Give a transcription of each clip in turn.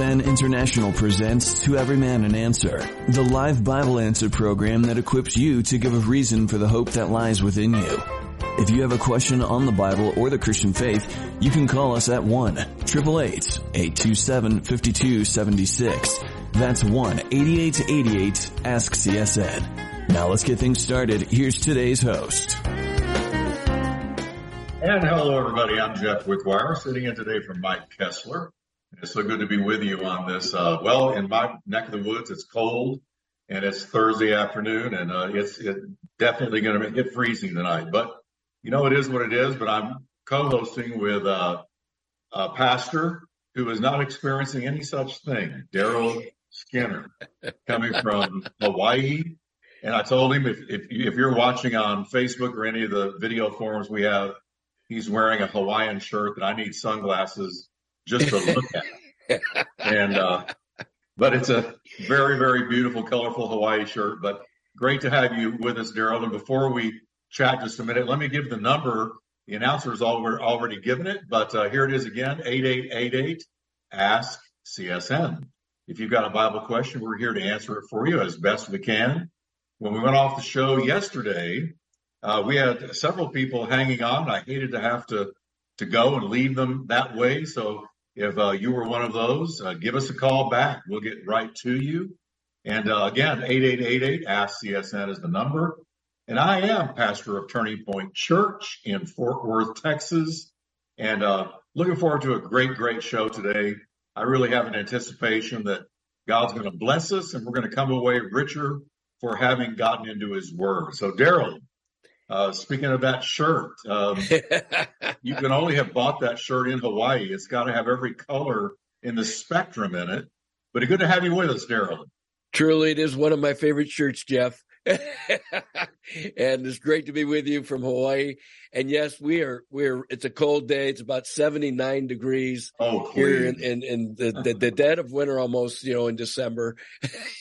CSN International presents To Every Man an Answer, the live Bible answer program that equips you to give a reason for the hope that lies within you. If you have a question on the Bible or the Christian faith, you can call us at 1-888-827-5276. That's 1-8888-ASK-CSN. Now let's get things started. Here's today's host. And hello everybody, I'm Jeff Wickwire, sitting in today for Mike Kestler. It's so good to be with you on this. Uh, well, in my neck of the woods, it's cold and it's Thursday afternoon and uh, it's it definitely going to hit freezing tonight. But you know, it is what it is. But I'm co-hosting with uh, a pastor who is not experiencing any such thing, Daryl Skinner, coming from Hawaii. And I told him if, if if you're watching on Facebook or any of the video forums we have, he's wearing a Hawaiian shirt that I need sunglasses just to look at. and uh, but it's a very very beautiful, colorful Hawaii shirt. But great to have you with us, Daryl. And before we chat just a minute, let me give the number. The announcer's already given it, but uh, here it is again: eight eight eight eight. Ask CSN. If you've got a Bible question, we're here to answer it for you as best we can. When we went off the show yesterday, uh, we had several people hanging on. I hated to have to to go and leave them that way. So if uh, you were one of those, uh, give us a call back. We'll get right to you. And uh, again, 8888 Ask CSN is the number. And I am pastor of Turning Point Church in Fort Worth, Texas. And uh, looking forward to a great, great show today. I really have an anticipation that God's going to bless us and we're going to come away richer for having gotten into his word. So, Daryl, uh, speaking of that shirt, um, you can only have bought that shirt in Hawaii. It's got to have every color in the spectrum in it. But it's good to have you with us, Daryl. Truly, it is one of my favorite shirts, Jeff. and it's great to be with you from Hawaii. And yes, we are, we're, it's a cold day. It's about 79 degrees oh, here in, in, in the, the, the, dead of winter almost, you know, in December.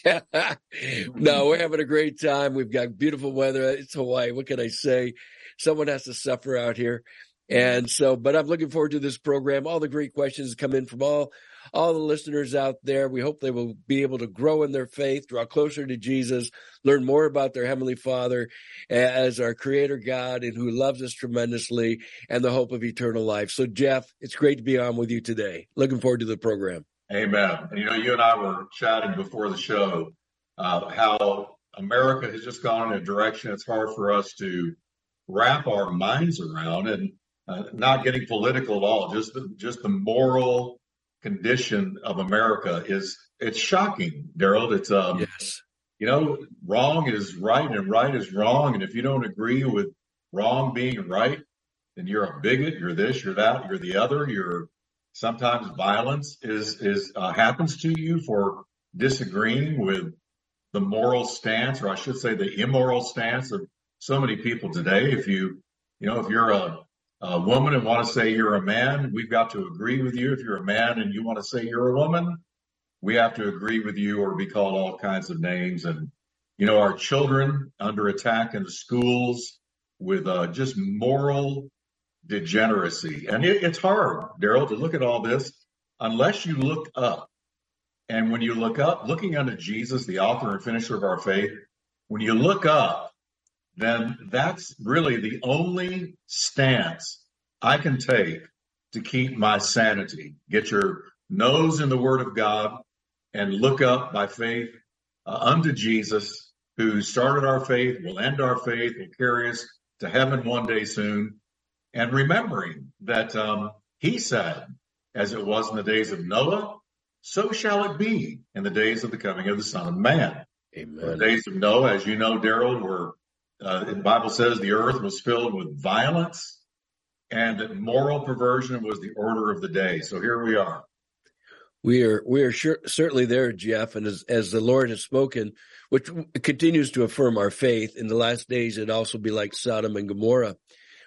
no, we're having a great time. We've got beautiful weather. It's Hawaii. What can I say? Someone has to suffer out here. And so, but I'm looking forward to this program. All the great questions come in from all all the listeners out there. We hope they will be able to grow in their faith, draw closer to Jesus, learn more about their Heavenly Father as our Creator God and who loves us tremendously and the hope of eternal life. So, Jeff, it's great to be on with you today. Looking forward to the program. Amen. And you know, you and I were chatting before the show uh, how America has just gone in a direction it's hard for us to wrap our minds around and uh, not getting political at all, just the, just the moral condition of America is it's shocking, Daryl. It's um, yes. you know, wrong is right and right is wrong, and if you don't agree with wrong being right, then you're a bigot. You're this. You're that. You're the other. You're sometimes violence is is uh, happens to you for disagreeing with the moral stance, or I should say, the immoral stance of so many people today. If you you know, if you're a a woman and want to say you're a man, we've got to agree with you. If you're a man and you want to say you're a woman, we have to agree with you or be called all kinds of names. And, you know, our children under attack in the schools with uh, just moral degeneracy. And it, it's hard, Daryl, to look at all this unless you look up. And when you look up, looking unto Jesus, the author and finisher of our faith, when you look up, then that's really the only stance I can take to keep my sanity. Get your nose in the Word of God and look up by faith uh, unto Jesus, who started our faith, will end our faith, will carry us to heaven one day soon. And remembering that um, He said, as it was in the days of Noah, so shall it be in the days of the coming of the Son of Man. Amen. The days of Noah, as you know, Daryl, were uh, the Bible says the earth was filled with violence and that moral perversion was the order of the day. So here we are. We are we are sure, certainly there, Jeff, and as as the Lord has spoken, which continues to affirm our faith in the last days, it also be like Sodom and Gomorrah.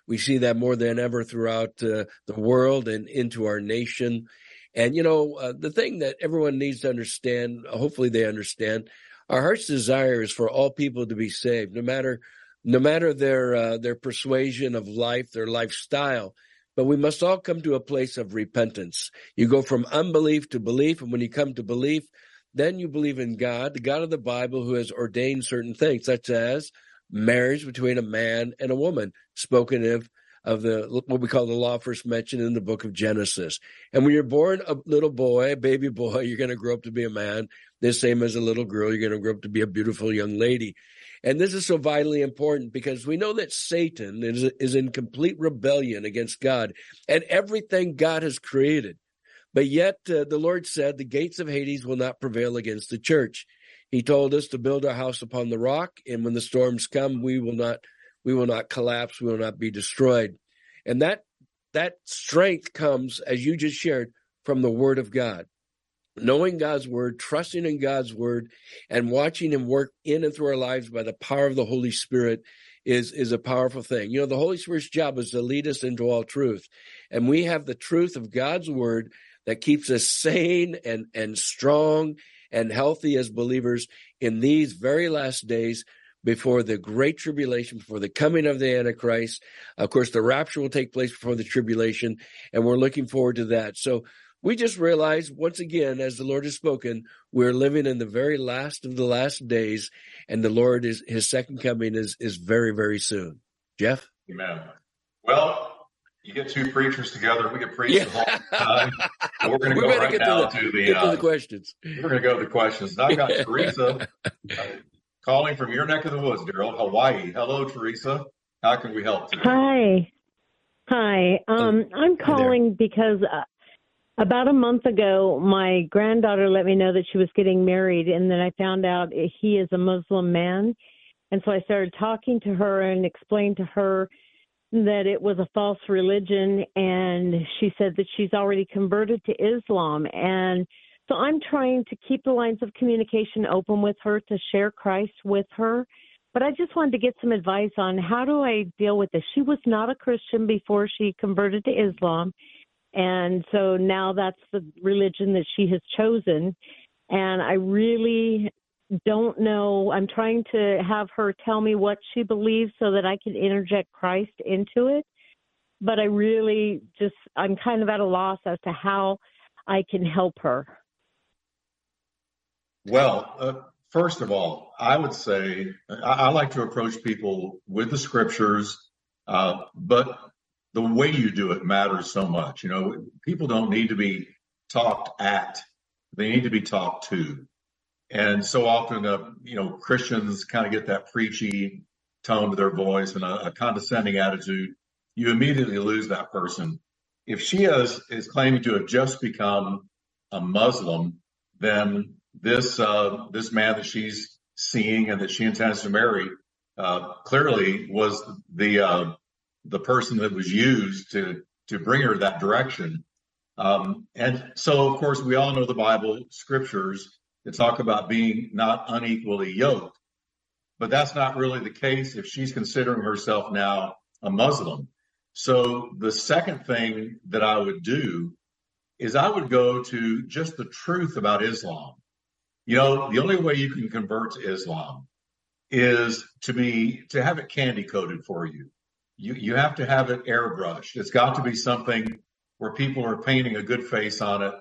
We see that more than ever throughout uh, the world and into our nation. And you know, uh, the thing that everyone needs to understand, hopefully they understand, our heart's desire is for all people to be saved, no matter no matter their uh, their persuasion of life, their lifestyle, but we must all come to a place of repentance. You go from unbelief to belief, and when you come to belief, then you believe in God, the God of the Bible who has ordained certain things, such as marriage between a man and a woman, spoken of of the what we call the law first mentioned in the book of Genesis. And when you're born a little boy, a baby boy, you're going to grow up to be a man. The same as a little girl, you're going to grow up to be a beautiful young lady. And this is so vitally important because we know that Satan is, is in complete rebellion against God and everything God has created. But yet uh, the Lord said the gates of Hades will not prevail against the church. He told us to build our house upon the rock. And when the storms come, we will not, we will not collapse. We will not be destroyed. And that, that strength comes, as you just shared, from the word of God knowing God's word, trusting in God's word, and watching him work in and through our lives by the power of the Holy Spirit is, is a powerful thing. You know, the Holy Spirit's job is to lead us into all truth. And we have the truth of God's word that keeps us sane and, and strong and healthy as believers in these very last days before the great tribulation, before the coming of the Antichrist. Of course, the rapture will take place before the tribulation, and we're looking forward to that. So we just realized once again, as the Lord has spoken, we're living in the very last of the last days, and the Lord is his second coming is is very, very soon. Jeff? Amen. Well, you get two preachers together, we could preach yeah. the whole time. we're going to go right now to the, to the, uh, to the questions. We're going to go to the questions. Now I got Teresa uh, calling from your neck of the woods, Daryl, Hawaii. Hello, Teresa. How can we help today? Hi. Hi. Um, I'm calling because uh, about a month ago, my granddaughter let me know that she was getting married, and then I found out he is a Muslim man. And so I started talking to her and explained to her that it was a false religion. And she said that she's already converted to Islam. And so I'm trying to keep the lines of communication open with her to share Christ with her. But I just wanted to get some advice on how do I deal with this. She was not a Christian before she converted to Islam and so now that's the religion that she has chosen. And I really don't know. I'm trying to have her tell me what she believes so that I can interject Christ into it. But I really just, I'm kind of at a loss as to how I can help her. Well, uh, first of all, I would say I, I, like to approach people with the scriptures, uh, but the way you do it matters so much. You know, people don't need to be talked at; they need to be talked to. And so often, uh, you know, Christians kind of get that preachy tone to their voice and a, a, condescending attitude. You immediately lose that person. If she is is claiming to have just become a Muslim, then this uh, this man that she's seeing and that she intends to marry uh, clearly was the uh, the person that was used to to bring her that direction. Um, and so, of course, we all know the Bible scriptures that talk about being not unequally yoked, but that's not really the case if she's considering herself now a Muslim. So the second thing that I would do is I would go to just the truth about Islam. You know, the only way you can convert to Islam is to be to have it candy coated for you you, you have to have it airbrushed. It's got to be something where people are painting a good face on it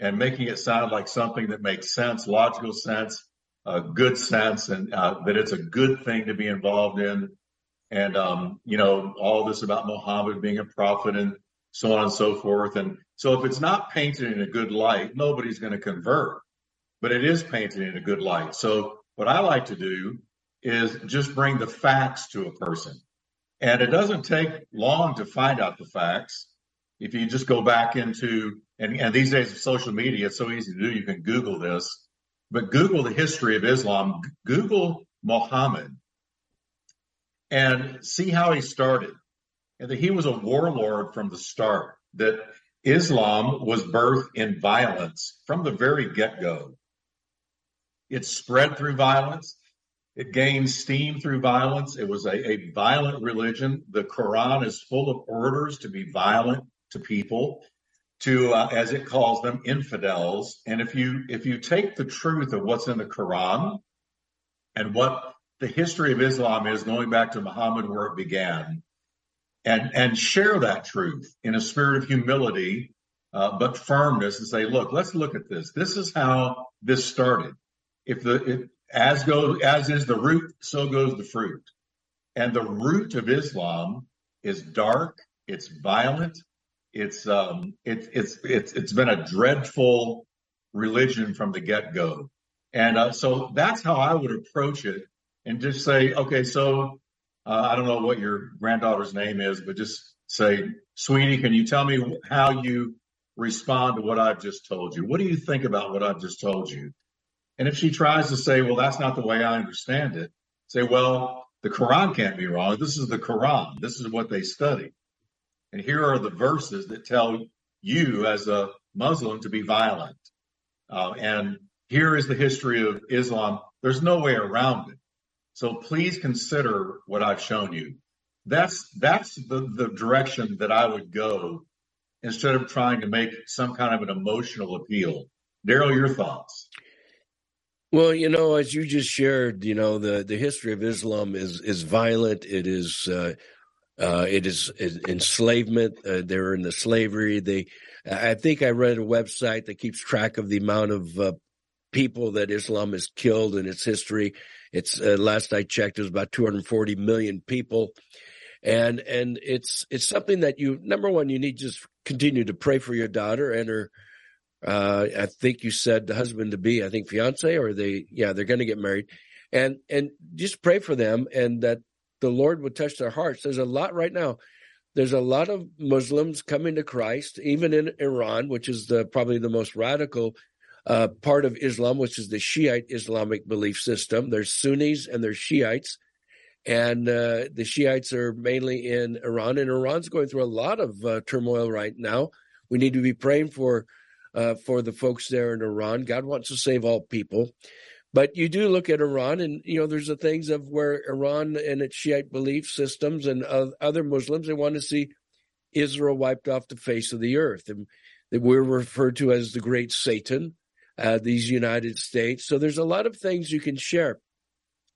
and making it sound like something that makes sense, logical sense, uh, good sense, and uh, that it's a good thing to be involved in. And, um, you know, all this about Muhammad being a prophet and so on and so forth. And so if it's not painted in a good light, nobody's going to convert, but it is painted in a good light. So what I like to do is just bring the facts to a person. And it doesn't take long to find out the facts. If you just go back into, and, and these days of social media, it's so easy to do. You can Google this, but Google the history of Islam, Google Muhammad and see how he started. And that he was a warlord from the start, that Islam was birthed in violence from the very get go. It spread through violence. It gained steam through violence. It was a, a violent religion. The Quran is full of orders to be violent to people, to uh, as it calls them, infidels. And if you if you take the truth of what's in the Quran and what the history of Islam is, going back to Muhammad where it began, and and share that truth in a spirit of humility, uh, but firmness, and say, look, let's look at this. This is how this started. If the if, as goes as is the root, so goes the fruit. And the root of Islam is dark. It's violent. It's um, it, it's it's it's been a dreadful religion from the get go. And uh, so that's how I would approach it, and just say, okay, so uh, I don't know what your granddaughter's name is, but just say, sweetie, can you tell me how you respond to what I've just told you? What do you think about what I've just told you? And if she tries to say, well, that's not the way I understand it, say, well, the Quran can't be wrong. This is the Quran. This is what they study. And here are the verses that tell you as a Muslim to be violent. Uh, and here is the history of Islam. There's no way around it. So please consider what I've shown you. That's that's the, the direction that I would go instead of trying to make some kind of an emotional appeal. Daryl, your thoughts? Well, you know, as you just shared, you know, the, the history of Islam is is violent. It is uh, uh, it is, is enslavement. Uh, they're in the slavery. They, I think I read a website that keeps track of the amount of uh, people that Islam has killed in its history. It's uh, last I checked, it was about 240 million people, and and it's it's something that you number one you need to just continue to pray for your daughter and her uh, I think you said the husband to be, I think fiance, or they, yeah, they're going to get married, and and just pray for them and that the Lord would touch their hearts. There's a lot right now. There's a lot of Muslims coming to Christ, even in Iran, which is the probably the most radical uh, part of Islam, which is the Shiite Islamic belief system. There's Sunnis and there's Shiites, and uh, the Shiites are mainly in Iran, and Iran's going through a lot of uh, turmoil right now. We need to be praying for uh, for the folks there in Iran. God wants to save all people. But you do look at Iran, and you know there's the things of where Iran and its Shiite belief systems and other Muslims they want to see Israel wiped off the face of the earth, and we're referred to as the Great Satan. Uh, these United States. So there's a lot of things you can share.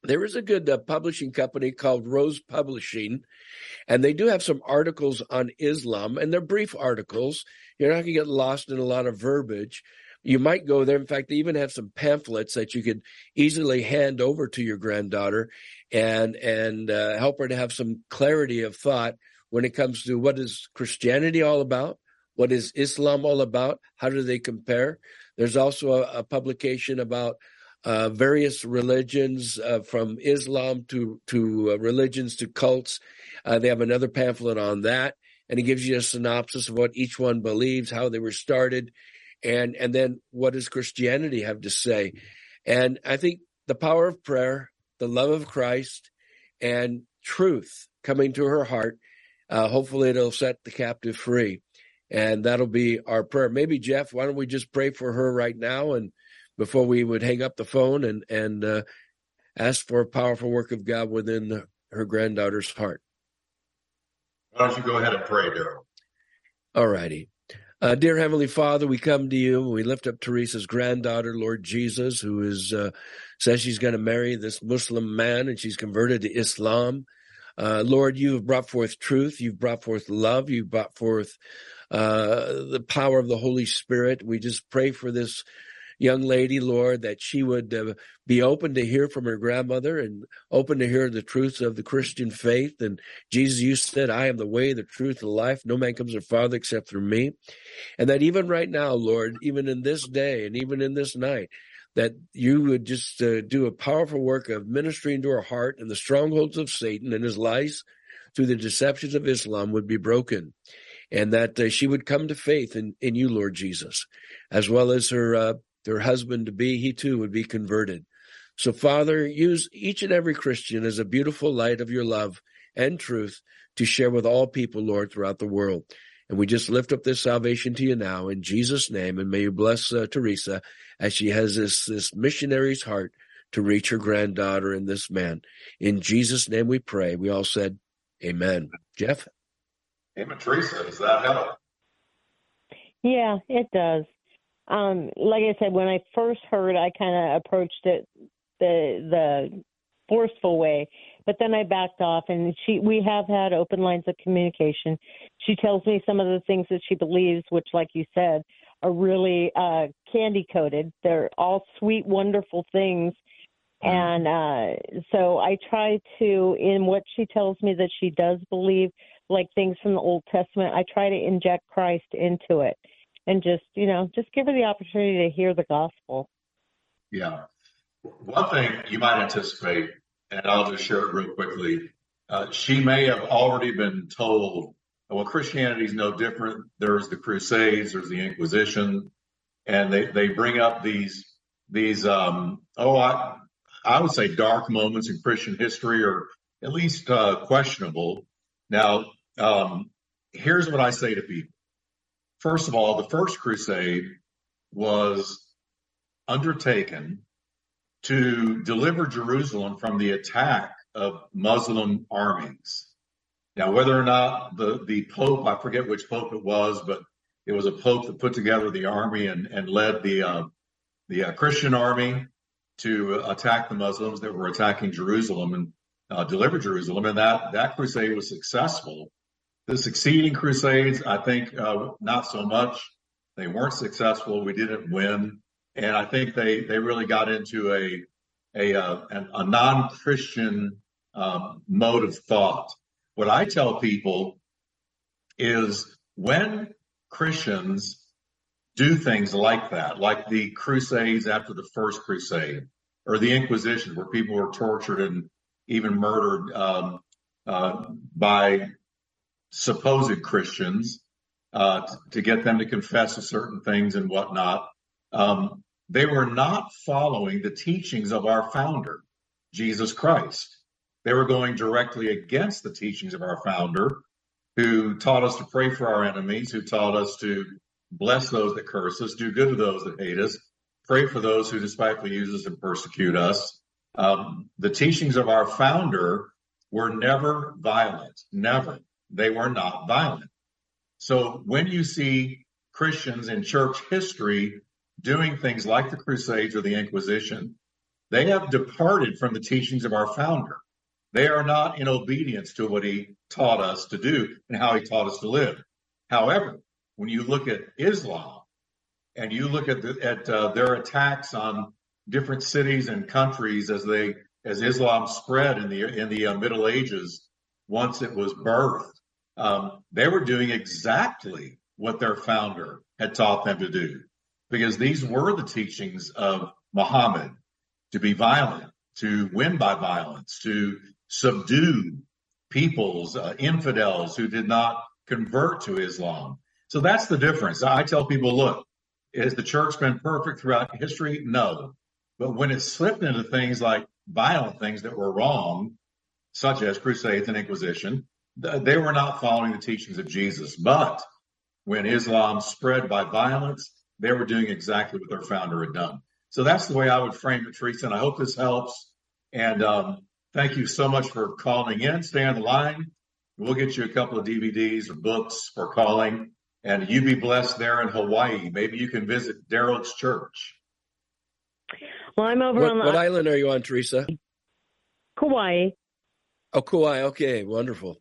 There is a good uh, publishing company called Rose Publishing, and they do have some articles on Islam, and they're brief articles. You're not going to get lost in a lot of verbiage. You might go there. In fact, they even have some pamphlets that you could easily hand over to your granddaughter and and uh, help her to have some clarity of thought when it comes to what is Christianity all about, what is Islam all about, how do they compare. There's also a, a publication about uh, various religions uh, from Islam to to uh, religions to cults. Uh, they have another pamphlet on that and it gives you a synopsis of what each one believes, how they were started, and and then what does Christianity have to say? And I think the power of prayer, the love of Christ, and truth coming to her heart, uh, hopefully it'll set the captive free, and that'll be our prayer. Maybe Jeff, why don't we just pray for her right now, and before we would hang up the phone and and uh, ask for a powerful work of God within her granddaughter's heart. Why don't you go ahead and pray, Daryl? All righty. Uh, dear Heavenly Father, we come to you. We lift up Teresa's granddaughter, Lord Jesus, who is uh, says she's going to marry this Muslim man, and she's converted to Islam. Uh, Lord, you have brought forth truth. You've brought forth love. You've brought forth uh, the power of the Holy Spirit. We just pray for this young lady, Lord, that she would uh, be open to hear from her grandmother and open to hear the truths of the Christian faith. And Jesus, you said, I am the way, the truth, the life. No man comes to the Father except through me. And that even right now, Lord, even in this day and even in this night, that you would just uh, do a powerful work of ministering to her heart and the strongholds of Satan and his lies through the deceptions of Islam would be broken and that uh, she would come to faith in, in you, Lord Jesus, as well as her uh, their husband to be, he too would be converted. So, Father, use each and every Christian as a beautiful light of your love and truth to share with all people, Lord, throughout the world. And we just lift up this salvation to you now in Jesus' name. And may you bless uh, Teresa as she has this, this missionary's heart to reach her granddaughter and this man. In Jesus' name we pray. We all said, Amen. Jeff? Amen. Teresa, does that help? Yeah, it does um, like I said, when I first heard, I kind of approached it the the forceful way, But then I backed off, and she we have had open lines of communication. She tells me some of the things that she believes, which, like you said, are really uh, candy coated. They're all sweet, wonderful things. Mm-hmm. And uh, so I try to, in what she tells me that she does believe, like things from the Old Testament, I try to inject Christ into it and just, you know, just give her the opportunity to hear the gospel. Yeah. One thing you might anticipate, and I'll just share it real quickly. Uh, she may have already been told, well, Christianity is no different. There's the Crusades, there's the Inquisition, and they, they bring up these, these, um, oh, I, I would say dark moments in Christian history or at least uh, questionable. Now, um, here's what I say to people. First of all, the first crusade was undertaken to deliver Jerusalem from the attack of Muslim armies. Now, whether or not the, the Pope, I forget which Pope it was, but it was a Pope that put together the army and, and led the, uh, the uh, Christian army to attack the Muslims that were attacking Jerusalem and uh, deliver Jerusalem. And that, that crusade was successful. The succeeding crusades, I think, uh, not so much. They weren't successful. We didn't win. And I think they, they really got into a, a, uh, a non-Christian um, mode of thought. What I tell people is when Christians do things like that, like the Crusades after the First Crusade, or the Inquisition, where people were tortured and even murdered um, uh, by supposed Christians uh, to get them to confess to certain things and whatnot. Um, they were not following the teachings of our founder, Jesus Christ. They were going directly against the teachings of our founder, who taught us to pray for our enemies, who taught us to bless those that curse us, do good to those that hate us, pray for those who despitefully use us and persecute us. Um, the teachings of our founder were never violent, never. They were not violent. So when you see Christians in church history doing things like the Crusades or the Inquisition, they have departed from the teachings of our founder. They are not in obedience to what he taught us to do and how he taught us to live. However, when you look at Islam and you look at, the, at uh, their attacks on different cities and countries as they as Islam spread in the in the uh, Middle Ages, once it was birthed, um, they were doing exactly what their founder had taught them to do, because these were the teachings of Muhammad: to be violent, to win by violence, to subdue peoples, uh, infidels who did not convert to Islam. So that's the difference. I tell people, look, has the church been perfect throughout history? No. But when it slipped into things like violent things that were wrong, such as crusades and inquisition, they were not following the teachings of Jesus. But when Islam spread by violence, they were doing exactly what their founder had done. So that's the way I would frame it, Teresa. And I hope this helps. And um, thank you so much for calling in. Stay on the line. We'll get you a couple of DVDs or books for calling and you be blessed there in Hawaii. Maybe you can visit Daryl's church. Well, I'm over what, on the what island are you on, Teresa? Kauai. Oh, Kauai. Okay, wonderful.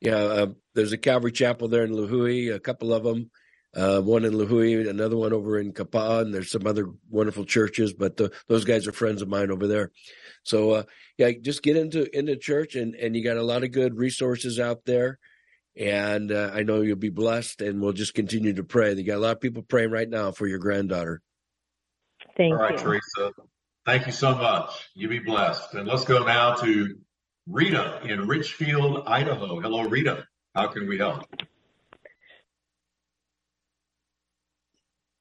Yeah, uh, there's a Calvary Chapel there in Lihue, a couple of them. Uh, one in Lihue, another one over in Kapa'a, and there's some other wonderful churches. But the, those guys are friends of mine over there. So uh, yeah, just get into into church, and and you got a lot of good resources out there. And uh, I know you'll be blessed, and we'll just continue to pray. You got a lot of people praying right now for your granddaughter. Thank All right, you. Teresa. Thank you so much. You be blessed. And let's go now to Rita in Richfield, Idaho. Hello, Rita. How can we help?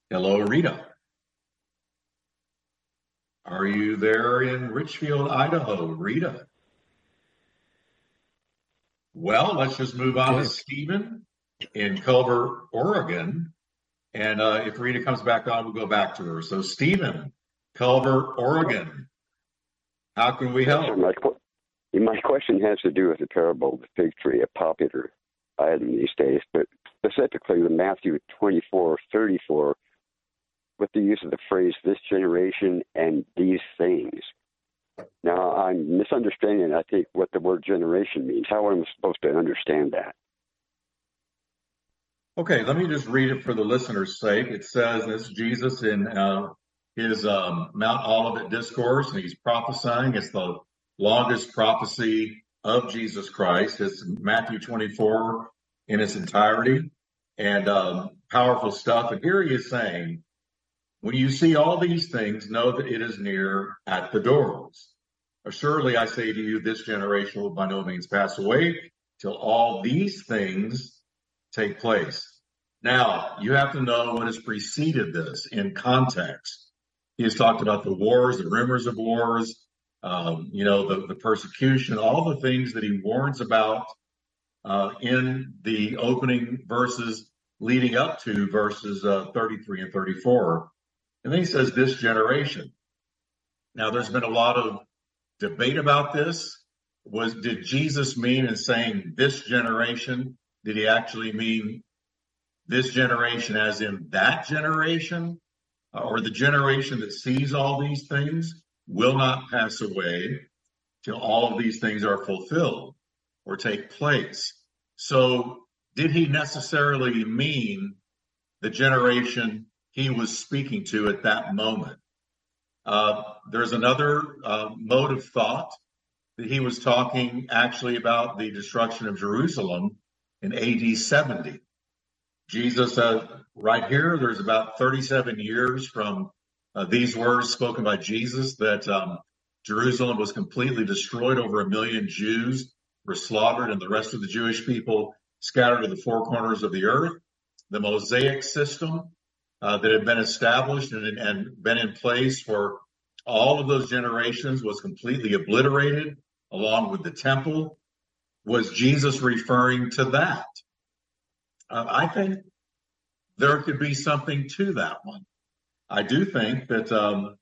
Hello, Rita. Are you there in Richfield, Idaho, Rita? Well, let's just move on to Stephen in Culver, Oregon. And uh, if Rita comes back on, we'll go back to her. So, Stephen, Culver, Oregon, how can we help? My, question has to do with the parable of the fig tree, a popular item these days, but specifically the Matthew 24, 34, with the use of the phrase this generation and these things. Now, I'm misunderstanding, I think, what the word generation means. How am I supposed to understand that? Okay, let me just read it for the listener's sake. It says this Jesus in uh, his um, Mount Olivet discourse, and he's prophesying. It's the longest prophecy of Jesus Christ. It's Matthew 24 in its entirety and um, powerful stuff. And here he is saying, when you see all these things, know that it is near at the doors. Assuredly, I say to you, this generation will by no means pass away till all these things take place. Now, you have to know what has preceded this in context. He has talked about the wars, the rumors of wars, um, you know, the, the persecution, all the things that he warns about uh, in the opening verses leading up to verses uh, 33 and 34. And then he says, this generation. Now, there's been a lot of debate about this. Was did Jesus mean in saying this generation? Did he actually mean this generation as in that generation? Uh, or the generation that sees all these things will not pass away till all of these things are fulfilled or take place. So did he necessarily mean the generation he was speaking to at that moment? Uh, there's another uh, mode of thought that he was talking actually about the destruction of Jerusalem in AD 70. Jesus, uh, right here, there's about 37 years from uh, these words spoken by Jesus that um, Jerusalem was completely destroyed. Over a million Jews were slaughtered, and the rest of the Jewish people scattered to the four corners of the earth. The Mosaic system uh, that had been established and, and been in place for all of those generations was completely obliterated, along with the temple. Was Jesus referring to that? Uh, I think there could be something to that one. I do think that um,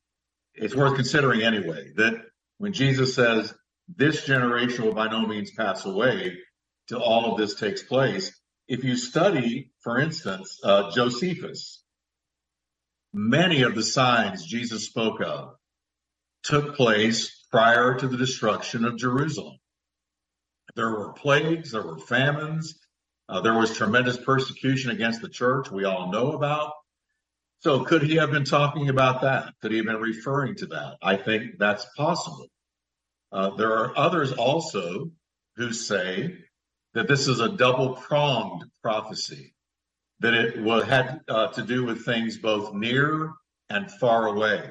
it's worth considering anyway. That when Jesus says this generation will by no means pass away till all of this takes place, if you study, for instance, uh, Josephus, Many of the signs Jesus spoke of took place prior to the destruction of Jerusalem. There were plagues, there were famines, uh, there was tremendous persecution against the church we all know about. So could he have been talking about that? Could he have been referring to that? I think that's possible. Uh, there are others also who say that this is a double pronged prophecy that it was, had uh, to do with things both near and far away.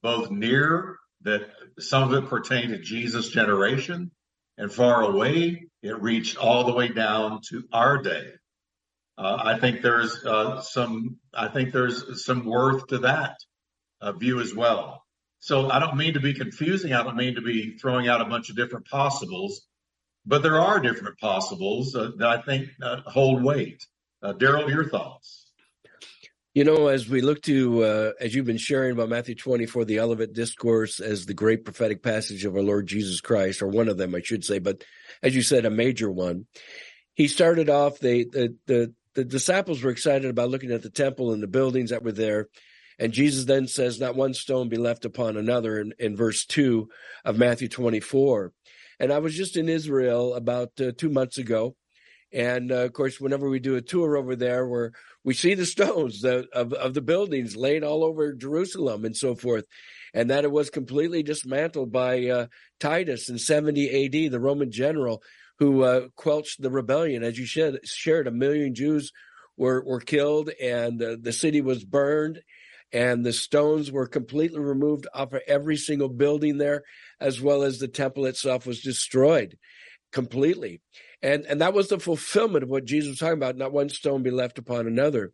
Both near, that some of it pertained to Jesus' generation, and far away, it reached all the way down to our day. Uh, I think there's uh, some. I think there's some worth to that uh, view as well. So I don't mean to be confusing. I don't mean to be throwing out a bunch of different possibles, but there are different possibles uh, that I think uh, hold weight. Daryl, your thoughts? You know, as we look to, uh, as you've been sharing about Matthew 24, the Olivet Discourse as the great prophetic passage of our Lord Jesus Christ, or one of them, I should say, but as you said, a major one. He started off, they, the, the, the disciples were excited about looking at the temple and the buildings that were there. And Jesus then says, not one stone be left upon another in, in verse 2 of Matthew 24. And I was just in Israel about uh, two months ago and uh, of course, whenever we do a tour over there, where we see the stones the, of of the buildings laid all over Jerusalem and so forth, and that it was completely dismantled by uh, Titus in 70 A.D., the Roman general who uh, quelched the rebellion. As you shared, shared, a million Jews were were killed, and uh, the city was burned, and the stones were completely removed off of every single building there, as well as the temple itself was destroyed completely. And, and that was the fulfillment of what Jesus was talking about, not one stone be left upon another.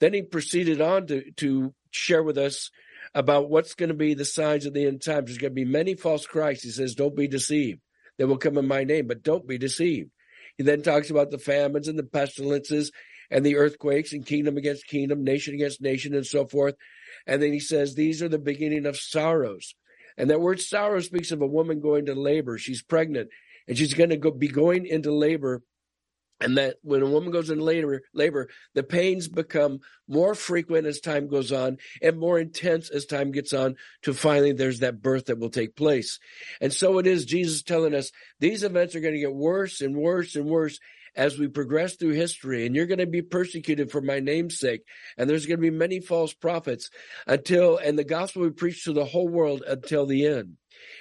Then he proceeded on to, to share with us about what's going to be the signs of the end times. There's going to be many false Christs. He says, don't be deceived. They will come in my name, but don't be deceived. He then talks about the famines and the pestilences and the earthquakes and kingdom against kingdom, nation against nation, and so forth. And then he says, these are the beginning of sorrows. And that word sorrow speaks of a woman going to labor. She's pregnant and she's going to go, be going into labor and that when a woman goes into labor, labor, the pains become more frequent as time goes on and more intense as time gets on to finally there's that birth that will take place. And so it is Jesus telling us these events are going to get worse and worse and worse as we progress through history and you're going to be persecuted for my name's sake and there's going to be many false prophets until and the gospel we preach to the whole world until the end.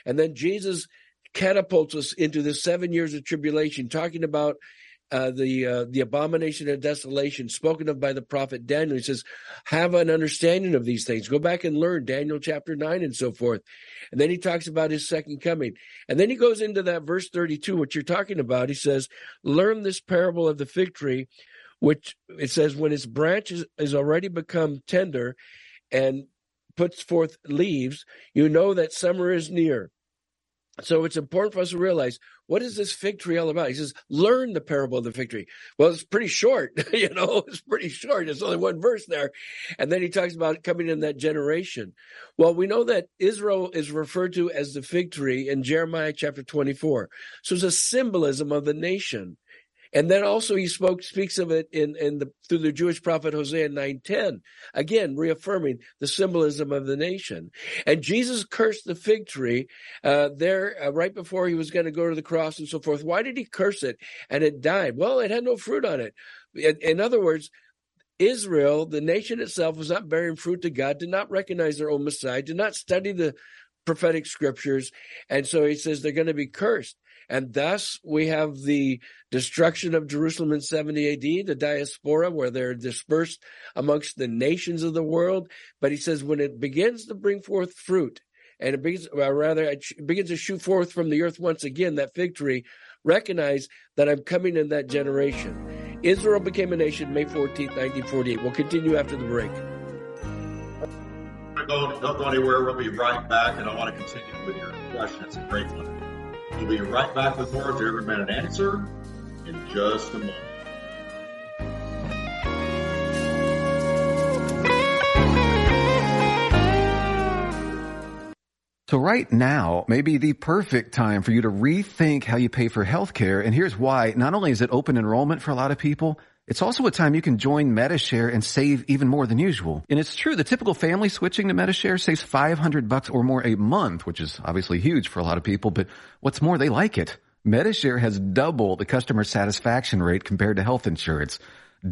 And then Jesus catapults us into the seven years of tribulation, talking about uh, the uh, the abomination of desolation spoken of by the prophet Daniel. He says, "Have an understanding of these things. Go back and learn Daniel chapter nine and so forth." And then he talks about his second coming, and then he goes into that verse thirty-two, what you're talking about. He says, "Learn this parable of the fig tree." Which it says, when its branch is, is already become tender and puts forth leaves, you know that summer is near. So it's important for us to realize what is this fig tree all about? He says, learn the parable of the fig tree. Well, it's pretty short, you know, it's pretty short. There's only one verse there. And then he talks about coming in that generation. Well, we know that Israel is referred to as the fig tree in Jeremiah chapter 24. So it's a symbolism of the nation. And then also he spoke speaks of it in, in the through the Jewish prophet Hosea 9:10, again reaffirming the symbolism of the nation. And Jesus cursed the fig tree uh, there uh, right before he was going to go to the cross and so forth. Why did he curse it and it died? Well, it had no fruit on it. In, in other words, Israel, the nation itself, was not bearing fruit to God, did not recognize their own Messiah, did not study the prophetic scriptures, and so he says they're going to be cursed. And thus we have the destruction of Jerusalem in 70 AD, the diaspora, where they're dispersed amongst the nations of the world. But he says when it begins to bring forth fruit, and it begins, well, rather, it begins to shoot forth from the earth once again, that fig tree, recognize that I'm coming in that generation. Israel became a nation May 14th, 1948. We'll continue after the break. Don't, don't go anywhere. We'll be right back, and I want to continue with your question. It's a great one. We'll be right back with more to Every Man an Answer in just a moment. So right now may be the perfect time for you to rethink how you pay for healthcare. And here's why. Not only is it open enrollment for a lot of people, it's also a time you can join Medi-Share and save even more than usual. And it's true, the typical family switching to Medi-Share saves 500 bucks or more a month, which is obviously huge for a lot of people, but what's more, they like it. Medi-Share has double the customer satisfaction rate compared to health insurance.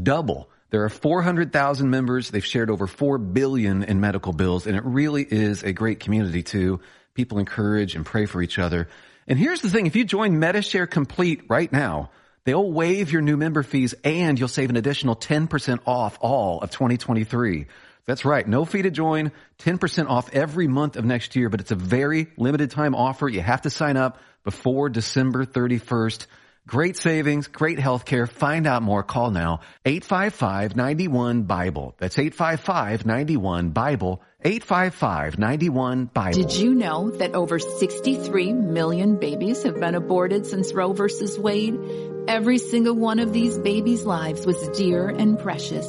Double. There are 400,000 members. They've shared over 4 billion in medical bills, and it really is a great community too. People encourage and pray for each other. And here's the thing, if you join Medi-Share Complete right now, They'll waive your new member fees and you'll save an additional 10% off all of 2023. That's right. No fee to join, 10% off every month of next year, but it's a very limited time offer. You have to sign up before December 31st. Great savings, great health care. Find out more. Call now. 855-91-BIBLE. That's 855-91-BIBLE. 855-91-BIBLE. Did you know that over 63 million babies have been aborted since Roe versus Wade? Every single one of these babies' lives was dear and precious.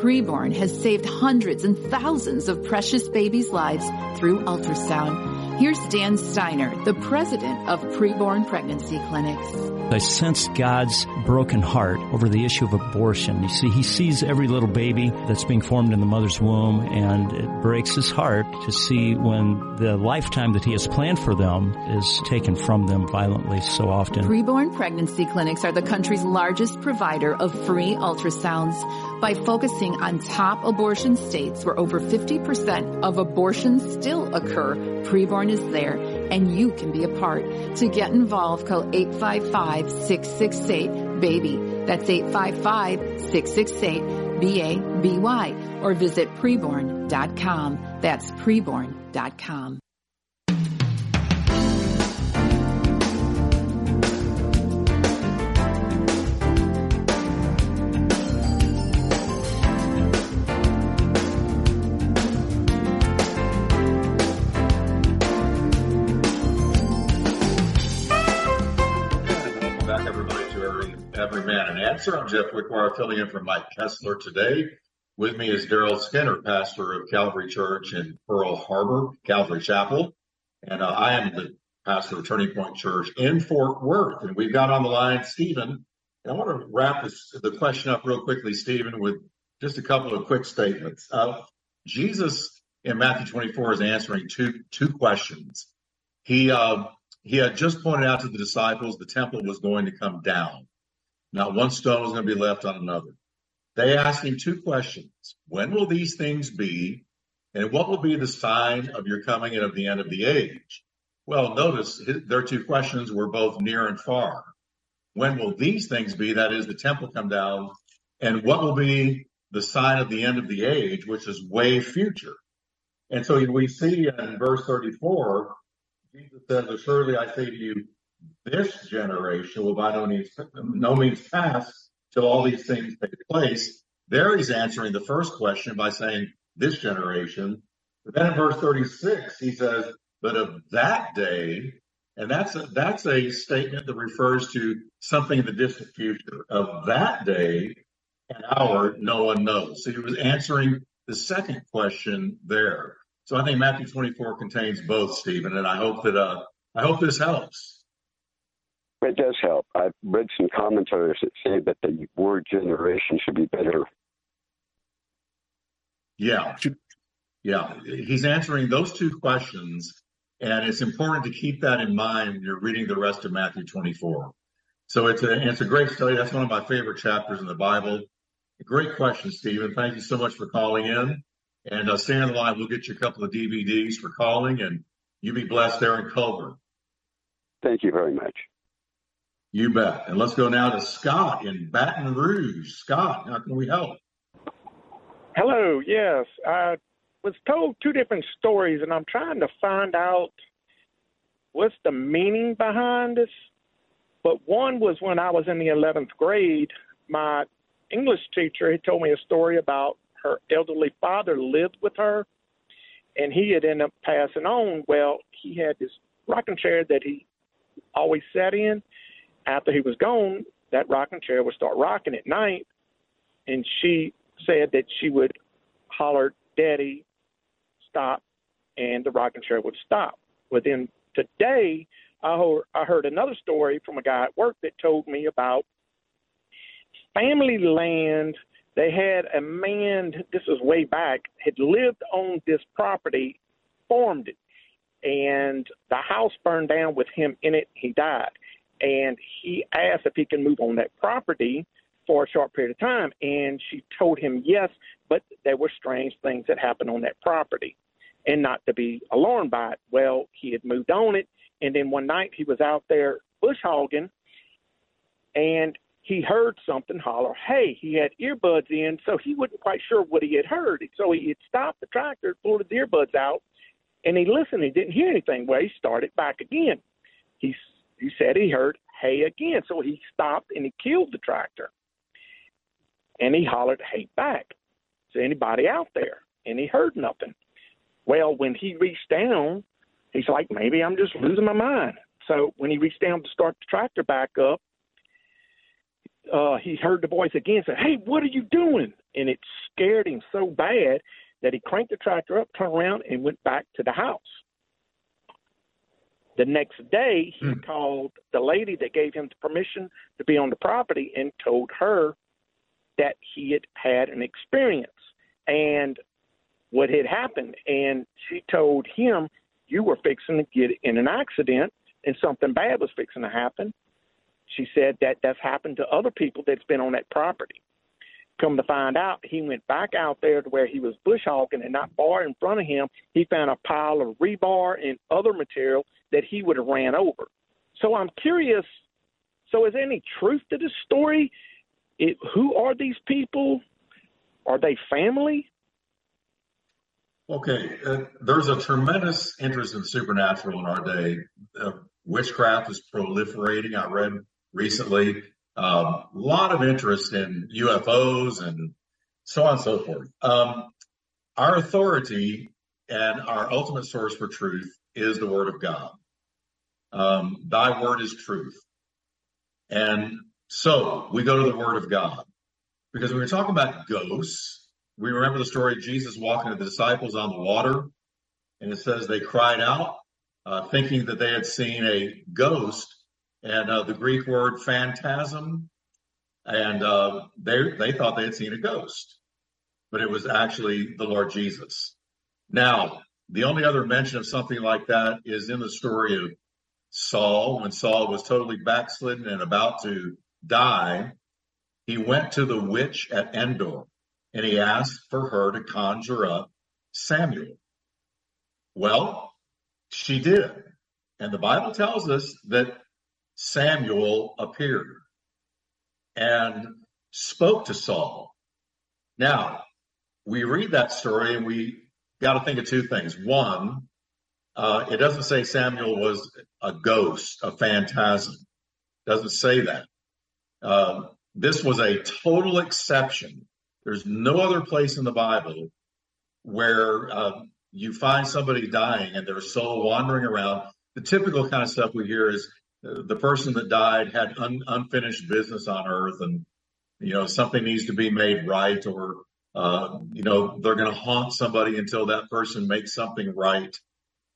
Preborn has saved hundreds and thousands of precious babies' lives through ultrasound. Here's Dan Steiner, the president of Preborn Pregnancy Clinics. I sense God's broken heart over the issue of abortion. You see, he sees every little baby that's being formed in the mother's womb, and it breaks his heart to see when the lifetime that he has planned for them is taken from them violently so often. Preborn Pregnancy Clinics are the country's largest provider of free ultrasounds. By focusing on top abortion states where over 50% of abortions still occur, Preborn is there and you can be a part. To get involved, call 855-668-BABY. That's 855-668-B-A-B-Y or visit preborn.com. That's preborn.com. Man an Answer. I'm Jeff Wickwire filling in for Mike Kestler today. With me is Daryl Skinner, pastor of Calvary Church in Pearl Harbor, Calvary Chapel. And uh, I am the pastor of Turning Point Church in Fort Worth. And we've got on the line Stephen And I want to wrap this, the question up real quickly, Stephen, with just a couple of quick statements. Uh, Jesus in Matthew 24 is answering two two questions. He uh, he had just pointed out to the disciples the temple was going to come down. Not one stone is going to be left on another. They asked him two questions. When will these things be? And what will be the sign of your coming and of the end of the age? Well, notice their two questions were both near and far. When will these things be? That is, the temple come down. And what will be the sign of the end of the age, which is way future? And so we see in verse 34, Jesus says, Assuredly I say to you, this generation will by no means, no means pass till all these things take place. There he's answering the first question by saying, this generation. But then in verse 36, he says, but of that day, and that's a, that's a statement that refers to something in the distant future. Of that day and hour, no one knows. So he was answering the second question there. So I think Matthew 24 contains both, Stephen, and I hope that uh, I hope this helps. It does help. I've read some commentaries that say that the word generation should be better. Yeah. Yeah. He's answering those two questions and it's important to keep that in mind when you're reading the rest of Matthew 24. So it's a, it's a great study. That's one of my favorite chapters in the Bible. Great question, Stephen. Thank you so much for calling in. And uh, stay on the line. We'll get you a couple of DVDs for calling, and you be blessed there in Culver. Thank you very much. You bet. And let's go now to Scott in Baton Rouge. Scott, how can we help? Hello. Yes, I was told two different stories, and I'm trying to find out what's the meaning behind this. But one was when I was in the 11th grade, my English teacher had told me a story about her elderly father lived with her, and he had ended up passing on. Well, he had this rocking chair that he always sat in. After he was gone, that rocking chair would start rocking at night, and she said that she would holler, "Daddy, stop, and the rocking chair would stop. But then today, I heard, I heard another story from a guy at work that told me about family land. They had a man, this was way back, had lived on this property, farmed it, and the house burned down with him in it. He died. And he asked if he can move on that property for a short period of time. And she told him yes, but there were strange things that happened on that property and not to be alarmed by it. Well, he had moved on it. And then one night he was out there bush hogging and he heard something holler, hey, he had earbuds in, so he wasn't quite sure what he had heard. So he had stopped the tractor, pulled his earbuds out, and he listened. He didn't hear anything. Well, he started back again. He, he said he heard hey again. So he stopped and he killed the tractor and he hollered, Hey, back. Is anybody out there? And he heard nothing. Well, when he reached down, he's like, Maybe I'm just losing my mind. So when he reached down to start the tractor back up, uh, he heard the voice again say, Hey, what are you doing? And it scared him so bad that he cranked the tractor up, turned around, and went back to the house. The next day, he hmm. called the lady that gave him the permission to be on the property and told her that he had had an experience and what had happened. And she told him, You were fixing to get in an accident and something bad was fixing to happen. She said that that's happened to other people that's been on that property. Come to find out, he went back out there to where he was bush hogging, and not far in front of him, he found a pile of rebar and other material that he would have ran over. So I'm curious. So, is there any truth to this story? it, who are these people? Are they family? Okay, uh, there's a tremendous interest in supernatural in our day. Uh, witchcraft is proliferating. I read recently a um, lot of interest in UFOs and so on and so forth. Um, our authority and our ultimate source for truth is the Word of God. Um, thy word is truth. And so we go to the Word of God because we're talking about ghosts, we remember the story of Jesus walking to the disciples on the water, and it says they cried out, uh, thinking that they had seen a ghost. And uh, the Greek word phantasm and uh, they they thought they had seen a ghost, but it was actually the Lord Jesus. Now, the only other mention of something like that is in the story of Saul, when Saul was totally backslidden and about to die. He went to the witch at Endor and he asked for her to conjure up Samuel. Well, she did. And the Bible tells us that Samuel appeared and spoke to Saul. Now, we read that story and we got to think of two things. One, uh, it doesn't say Samuel was a ghost, a phantasm. It doesn't say that. Uh, this was a total exception. There's no other place in the Bible where uh, you find somebody dying and their soul wandering around. The typical kind of stuff we hear is the person that died had un, unfinished business on earth and you know something needs to be made right or uh, you know they're going to haunt somebody until that person makes something right.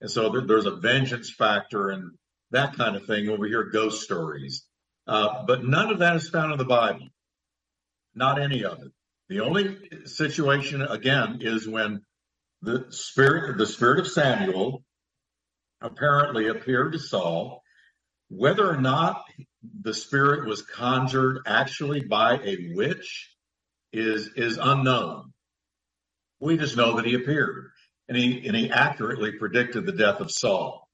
And so there, there's a vengeance factor and that kind of thing when we hear ghost stories. Uh, but none of that is found in the bible. Not any of it. The only situation again is when the spirit the spirit of samuel apparently appeared to saul whether or not the spirit was conjured actually by a witch is is unknown. We just know that he appeared and he and he accurately predicted the death of Saul.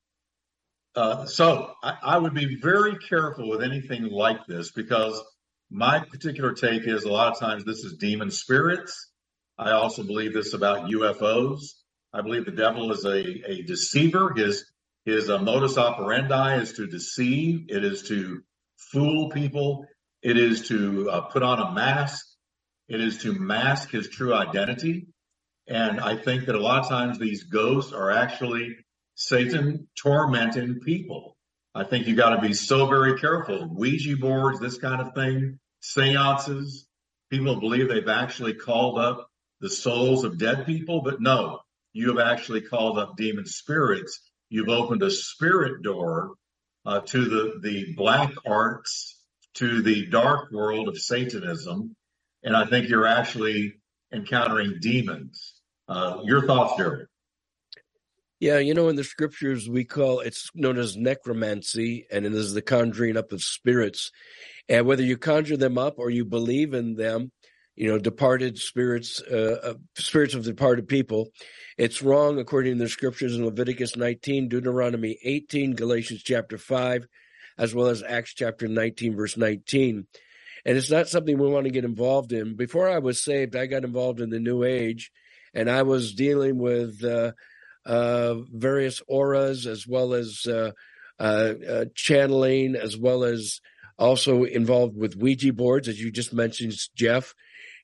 Uh, so I, I would be very careful with anything like this because my particular take is a lot of times this is demon spirits. I also believe this about UFOs. I believe the devil is a, a deceiver. His his uh, modus operandi is to deceive, it is to fool people, it is to uh, put on a mask, it is to mask his true identity. And I think that a lot of times these ghosts are actually Satan tormenting people. I think you got to be so very careful. Ouija boards, this kind of thing, seances. People believe they've actually called up the souls of dead people, but no, you have actually called up demon spirits You've opened a spirit door uh, to the, the black arts, to the dark world of Satanism. And I think you're actually encountering demons. Uh, your thoughts, Jerry? Yeah, you know, in the scriptures, we call it's known as necromancy, and it is the conjuring up of spirits. And whether you conjure them up or you believe in them, you know, departed spirits, uh, uh, spirits of departed people. It's wrong according to the scriptures in Leviticus 19, Deuteronomy 18, Galatians chapter 5, as well as Acts chapter 19, verse 19. And it's not something we want to get involved in. Before I was saved, I got involved in the New Age, and I was dealing with uh, uh, various auras as well as uh, uh, channeling, as well as also involved with Ouija boards, as you just mentioned, Jeff.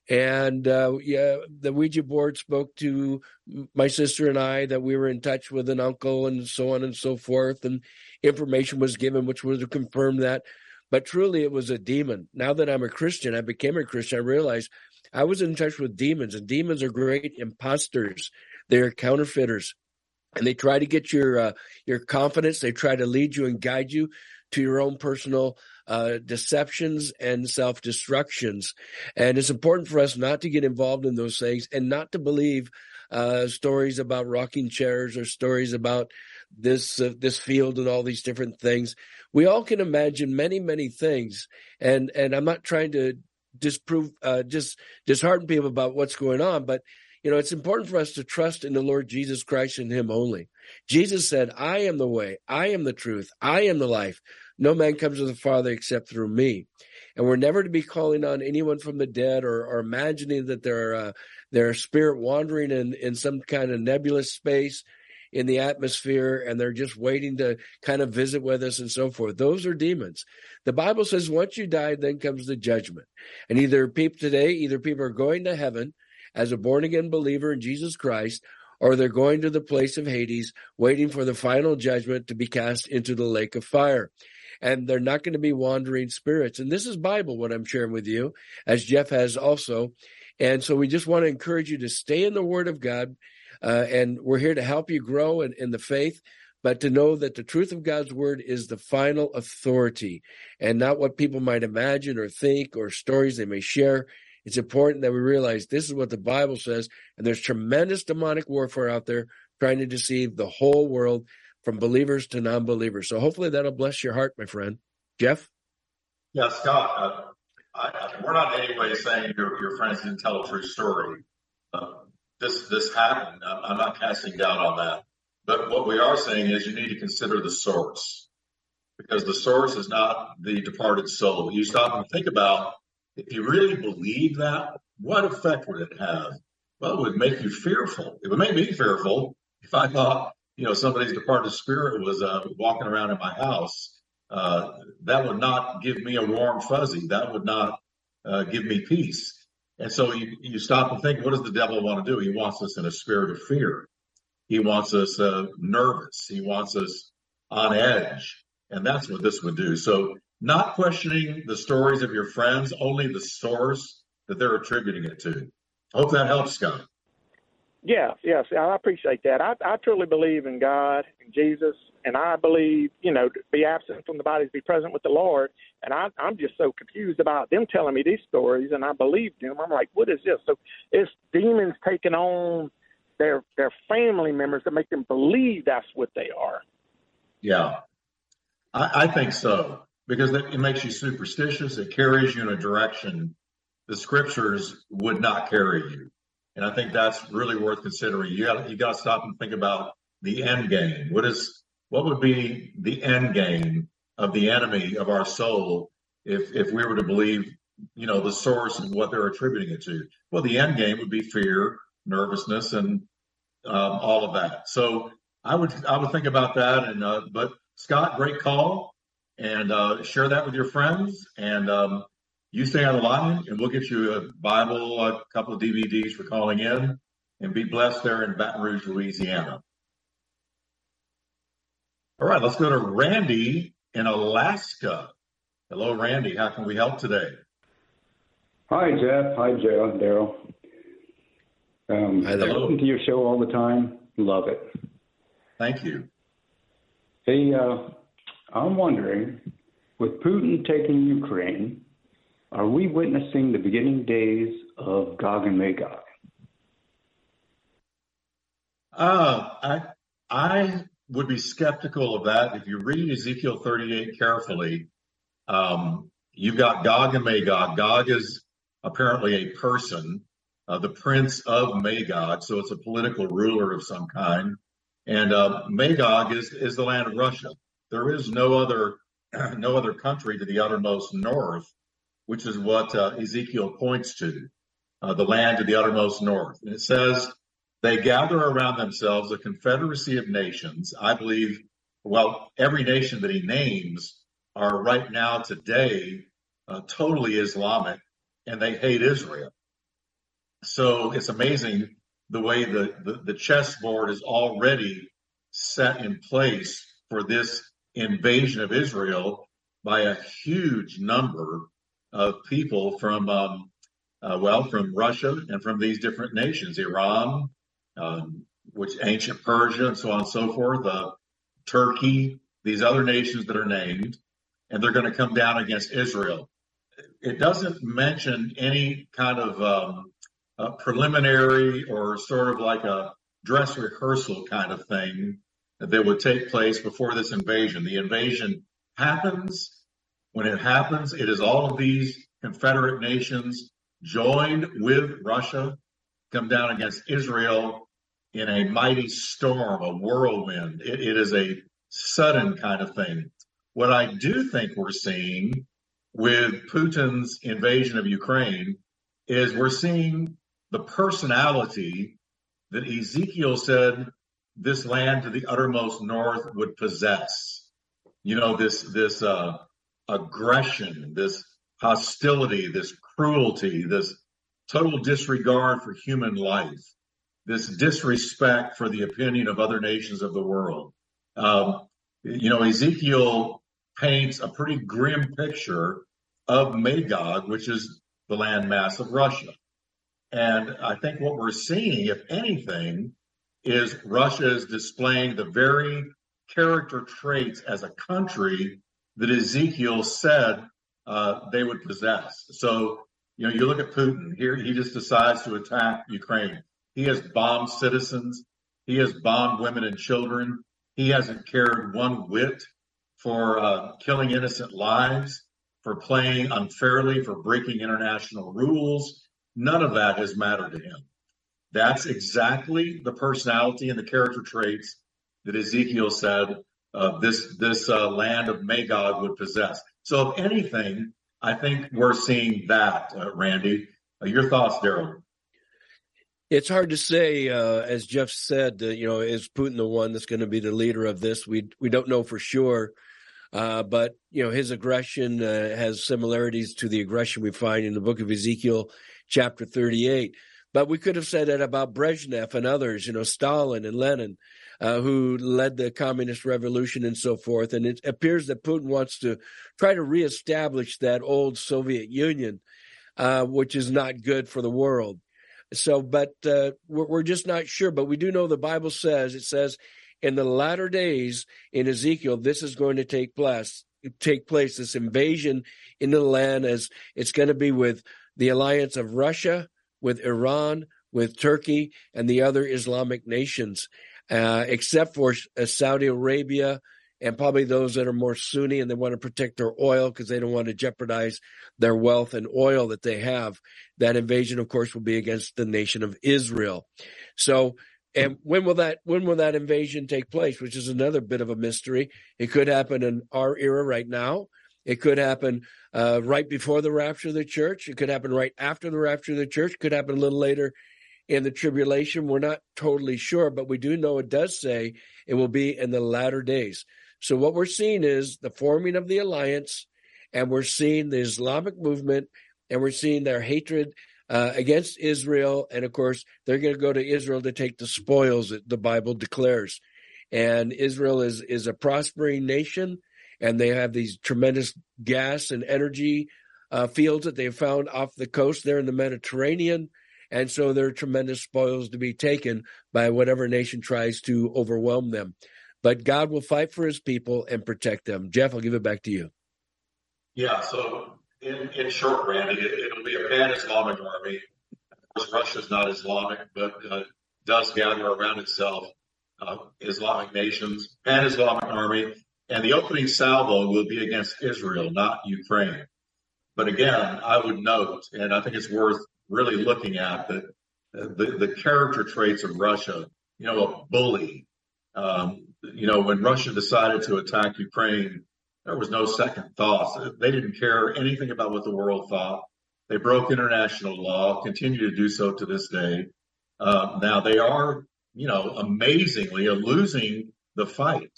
And uh, yeah, the Ouija board spoke to my sister and I that we were in touch with an uncle and so on and so forth. And information was given, which would have confirmed that. But truly, it was a demon. Now that I'm a Christian, I became a Christian, I realized I was in touch with demons, and demons are great imposters. They're counterfeiters, and they try to get your uh, your confidence. They try to lead you and guide you to your own personal uh, deceptions and self destructions. And it's important for us not to get involved in those things and not to believe uh, stories about rocking chairs or stories about this uh, this field and all these different things. We all can imagine many many things, and and I'm not trying to disprove uh, just dishearten people about what's going on, but you know it's important for us to trust in the Lord Jesus Christ and Him only. Jesus said, "I am the way, I am the truth, I am the life. No man comes to the Father except through me. And we're never to be calling on anyone from the dead or, or imagining that they're uh, they're spirit wandering in, in some kind of nebulous space in the atmosphere and they're just waiting to kind of visit with us and so forth. Those are demons. The Bible says once you die, then comes the judgment. And either people today, either people are going to heaven as a born again believer in Jesus Christ, or they're going to the place of Hades, waiting for the final judgment to be cast into the lake of fire and they're not going to be wandering spirits. And this is Bible, what I'm sharing with you, as Jeff has also. And so we just want to encourage you to stay in the Word of God. Uh, and we're here to help you grow in, in the faith. but to know that the truth of God's word is the final authority and not what people might imagine or think or stories they may share. It's important that we realize this is what the Bible says, and there's tremendous demonic warfare out there trying to deceive the whole world from believers to non believers. So hopefully that'll bless your heart, my friend. Jeff? Yeah, Scott, uh, I, we're not in any way saying your, your friends didn't tell a true story. Uh, this this happened. I'm not casting doubt on that. But what we are saying is you need to consider the source because the source is not the departed soul. You stop and think about if you really believe that, what effect would it have? Well, it would make you fearful. It would make me fearful if I thought, you know, somebody's departed spirit was uh, walking around in my house. Uh, that would not give me a warm fuzzy. That would not uh, give me peace. And so you, you stop and think, what does the devil want to do? He wants us in a spirit of fear. He wants us uh, nervous. He wants us on edge. And that's what this would do. So not questioning the stories of your friends, only the source that they're attributing it to. Hope that helps, Scott. Yes, yes, I appreciate that. I, I truly believe in God and Jesus, and I believe, you know, to be absent from the body to be present with the Lord. And I, I'm just so confused about them telling me these stories, and I believed them. I'm like, what is this? So it's demons taking on their their family members to make them believe that's what they are. Yeah, I, I think so because it makes you superstitious. It carries you in a direction the scriptures would not carry you, and I think that's really worth considering. You got you got to stop and think about the end game. What is what would be the end game of the enemy of our soul if if we were to believe you know the source and what they're attributing it to? Well, the end game would be fear, nervousness and um, all of that. So I would I would think about that. And uh, but Scott, great call, and uh, share that with your friends. And um, you stay on the line, and we'll get you a Bible, a couple of DVDs for calling in, and be blessed there in Baton Rouge, Louisiana. All right, let's go to Randy in Alaska. Hello, Randy. How can we help today? Hi, Jeff. Hi, Joe. Daryl. Um, I listen to your show all the time. Love it. Thank you. Hey, uh, I'm wondering, with Putin taking Ukraine, are we witnessing the beginning days of Gog and Magog? Uh, I I would be skeptical of that. If you read Ezekiel 38 carefully, um, you've got Gog and Magog. Gog is apparently a person uh, the prince of Magog. So it's a political ruler of some kind. And uh, Magog is, is the land of Russia. There is no other no other country to the uttermost north, which is what uh, Ezekiel points to, uh, the land to the uttermost north. And it says they gather around themselves a confederacy of nations. I believe, well, every nation that he names are right now today uh, totally Islamic, and they hate Israel. So it's amazing the way the, the, the chessboard is already set in place for this invasion of Israel by a huge number of people from, um, uh, well, from Russia and from these different nations, Iran, um, which ancient Persia and so on and so forth, uh, Turkey, these other nations that are named, and they're going to come down against Israel. It doesn't mention any kind of um, preliminary or sort of like a dress rehearsal kind of thing that would take place before this invasion. The invasion happens. When it happens, it is all of these Confederate nations joined with Russia come down against Israel in a mighty storm, a whirlwind. it, it is a sudden kind of thing. What I do think we're seeing with Putin's invasion of Ukraine is we're seeing the personality that Ezekiel said this land to the uttermost north would possess. You know, this, this, uh, aggression, this hostility, this cruelty, this total disregard for human life, this disrespect for the opinion of other nations of the world. Um, you know, Ezekiel paints a pretty grim picture of Magog, which is the landmass of Russia. And I think what we're seeing, if anything, is Russia is displaying the very character traits as a country that Ezekiel said uh, they would possess. So, you know, you look at Putin here, he just decides to attack Ukraine. He has bombed citizens. He has bombed women and children. He hasn't cared one whit for uh, killing innocent lives, for playing unfairly, for breaking international rules. None of that has mattered to him. That's exactly the personality and the character traits that Ezekiel said uh, this this uh, land of Magog would possess. So, if anything, I think we're seeing that, uh, Randy. Uh, your thoughts, Daryl? It's hard to say, uh, as Jeff said. you know, is Putin the one that's going to be the leader of this? We we don't know for sure. Uh, but you know his aggression uh, has similarities to the aggression we find in the book of Ezekiel, chapter 38. But we could have said that about Brezhnev and others, you know, Stalin and Lenin, uh, who led the communist revolution and so forth. And it appears that Putin wants to try to reestablish that old Soviet Union, uh, which is not good for the world. So, but uh, we're, we're just not sure. But we do know the Bible says it says in the latter days in Ezekiel, this is going to take place. Take place this invasion into the land as it's going to be with the alliance of Russia, with Iran, with Turkey, and the other Islamic nations, uh, except for uh, Saudi Arabia and probably those that are more Sunni and they want to protect their oil because they don't want to jeopardize their wealth and oil that they have. That invasion, of course, will be against the nation of Israel. So, and when will that when will that invasion take place? Which is another bit of a mystery. It could happen in our era right now. It could happen uh, right before the rapture of the church. It could happen right after the rapture of the church. It could happen a little later in the tribulation. We're not totally sure, but we do know it does say it will be in the latter days. So what we're seeing is the forming of the alliance, and we're seeing the Islamic movement, and we're seeing their hatred uh, against Israel. And of course, they're going to go to Israel to take the spoils that the Bible declares. And Israel is is a prospering nation and they have these tremendous gas and energy uh, fields that they've found off the coast there in the Mediterranean. And so there are tremendous spoils to be taken by whatever nation tries to overwhelm them. But God will fight for his people and protect them. Jeff, I'll give it back to you. Yeah, so in, in short, Randy, it, will be a pan Islamic army. Of course, Russia's not Islamic, but uh, does gather around itself uh, Islamic nations, pan Islamic army and the opening salvo will be against Israel, not Ukraine. But again, I would note, and I think it's worth really looking at that the, the character traits of Russia, you know, a bully. Um, you know, when Russia decided to attack Ukraine, there was no second thoughts. They didn't care anything about what the world thought. They broke international law, continue to do so to this day. Uh, now they are, you know, amazingly losing the fight.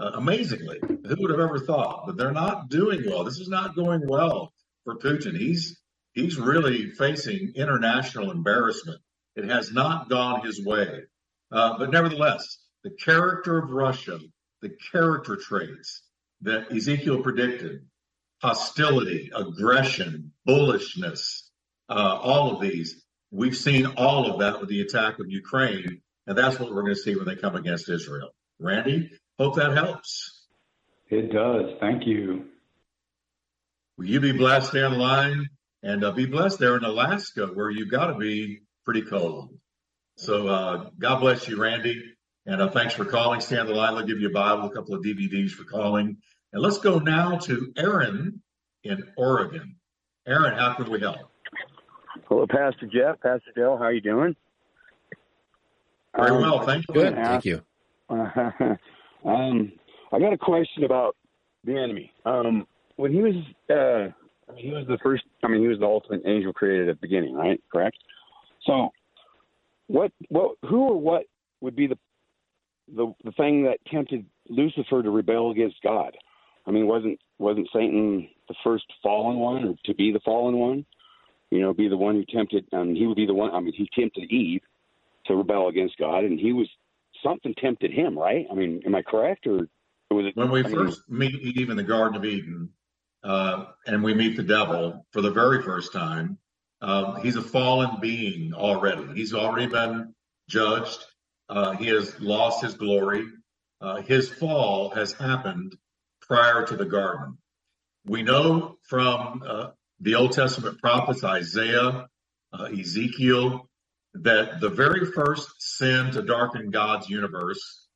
Uh, amazingly, who would have ever thought? But they're not doing well. This is not going well for Putin. He's he's really facing international embarrassment. It has not gone his way. Uh, but nevertheless, the character of Russia, the character traits that Ezekiel predicted, hostility, aggression, bullishness, uh, all of these, we've seen all of that with the attack of Ukraine. And that's what we're going to see when they come against Israel. Randy, Hope that helps. It does. Thank you. Will you be blessed Stay on the line and uh, be blessed there in Alaska where you've got to be pretty cold. So uh, God bless you, Randy. And uh, thanks for calling. Stay on the line. I'll give you a Bible, a couple of DVDs for calling. And let's go now to Aaron in Oregon. Aaron, how can we help? Hello, Pastor Jeff, Pastor Dale. How are you doing? Very um, well, thank you. Good, thank you. Um, I got a question about the enemy. Um, when he was, uh, he was the first. I mean, he was the ultimate angel created at the beginning, right? Correct. So, what, what, who or what would be the, the, the thing that tempted Lucifer to rebel against God? I mean, wasn't wasn't Satan the first fallen one, or to be the fallen one? You know, be the one who tempted. Um, he would be the one. I mean, he tempted Eve to rebel against God, and he was something tempted him, right? I mean, am I correct, or was it when we I first mean, meet Eve in the Garden of Eden, uh, and we meet the devil for the very first time? Uh, he's a fallen being already. He's already been judged. Uh, he has lost his glory. uh, his fall has happened prior to the garden. We know from uh, the Old Testament prophets, Isaiah, uh, Ezekiel, that the very first sin to darken God's universe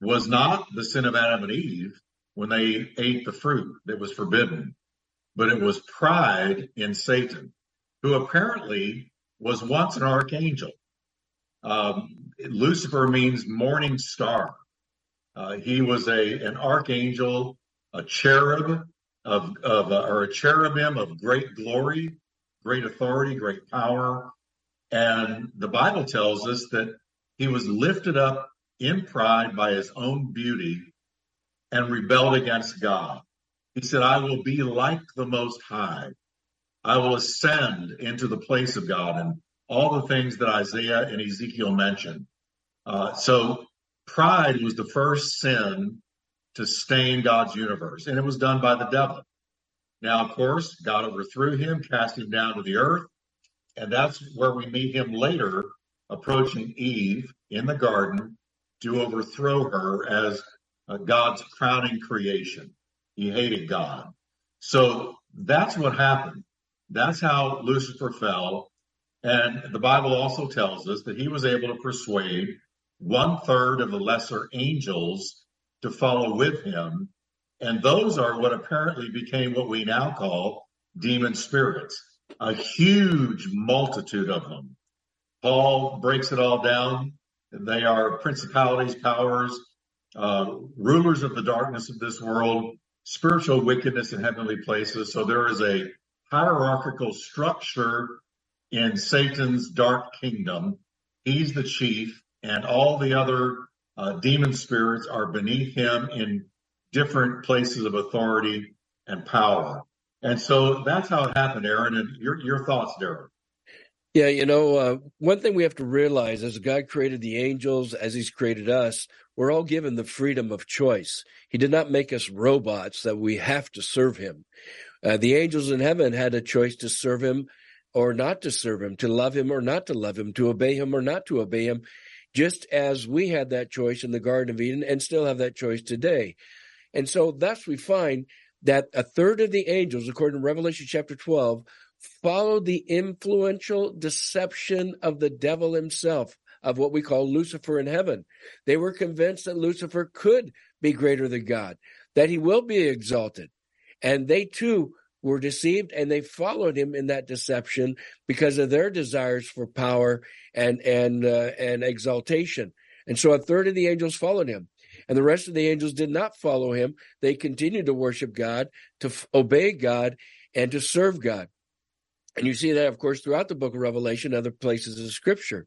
was not the sin of Adam and Eve when they ate the fruit that was forbidden, but it was pride in Satan, who apparently was once an archangel. Um, Lucifer means morning star. Uh, he was a an archangel, a cherub of of uh, or a cherubim of great glory, great authority, great power, and the Bible tells us that he was lifted up in pride by his own beauty and rebelled against God. He said, I will be like the Most High. I will ascend into the place of God and all the things that Isaiah and Ezekiel mentioned. Uh, so pride was the first sin to stain God's universe, and it was done by the devil. Now, of course, God overthrew him, cast him down to the earth, and that's where we meet him later approaching Eve in the garden to overthrow her as God's crowning creation. He hated God. So that's what happened. That's how Lucifer fell. And the Bible also tells us that he was able to persuade one third of the lesser angels to follow with him. And those are what apparently became what we now call demon spirits, a huge multitude of them. Paul breaks it all down. They are principalities, powers, uh, rulers of the darkness of this world, spiritual wickedness in heavenly places. So there is a hierarchical structure in Satan's dark kingdom. He's the chief, and all the other uh, demon spirits are beneath him in different places of authority and power. And so that's how it happened, Aaron. And your your thoughts, Darren. Yeah, you know, uh, one thing we have to realize as God created the angels, as He's created us, we're all given the freedom of choice. He did not make us robots that we have to serve Him. Uh, the angels in heaven had a choice to serve Him or not to serve Him, to love Him or not to love Him, to obey Him or not to obey Him, just as we had that choice in the Garden of Eden and still have that choice today. And so thus we find that a third of the angels, according to Revelation chapter 12, followed the influential deception of the devil himself, of what we call Lucifer in heaven. They were convinced that Lucifer could be greater than God, that he will be exalted. And they too were deceived and they followed him in that deception because of their desires for power and and uh, and exaltation. And so a third of the angels followed him. And the rest of the angels did not follow him. They continued to worship God, to f- obey God, and to serve God. And you see that, of course, throughout the book of Revelation, other places of scripture.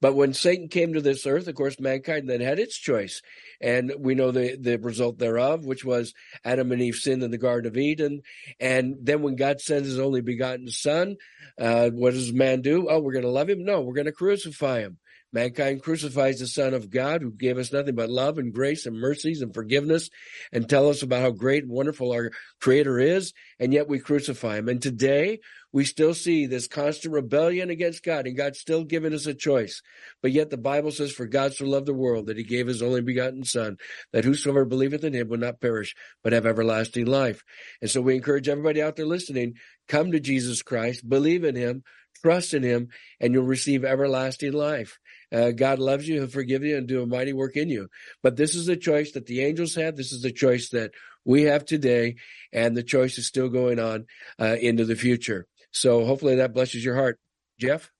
But when Satan came to this earth, of course, mankind then had its choice. And we know the, the result thereof, which was Adam and Eve sinned in the Garden of Eden. And then when God sends his only begotten son, uh, what does man do? Oh, we're going to love him? No, we're going to crucify him. Mankind crucifies the Son of God who gave us nothing but love and grace and mercies and forgiveness and tell us about how great and wonderful our Creator is, and yet we crucify Him. And today we still see this constant rebellion against God, and God's still giving us a choice. But yet the Bible says, For God so loved the world that He gave His only begotten Son, that whosoever believeth in Him will not perish, but have everlasting life. And so we encourage everybody out there listening, come to Jesus Christ, believe in Him, trust in Him, and you'll receive everlasting life. Uh, God loves you, He'll forgive you, and do a mighty work in you. But this is the choice that the angels had. This is the choice that we have today, and the choice is still going on uh, into the future. So hopefully that blesses your heart, Jeff.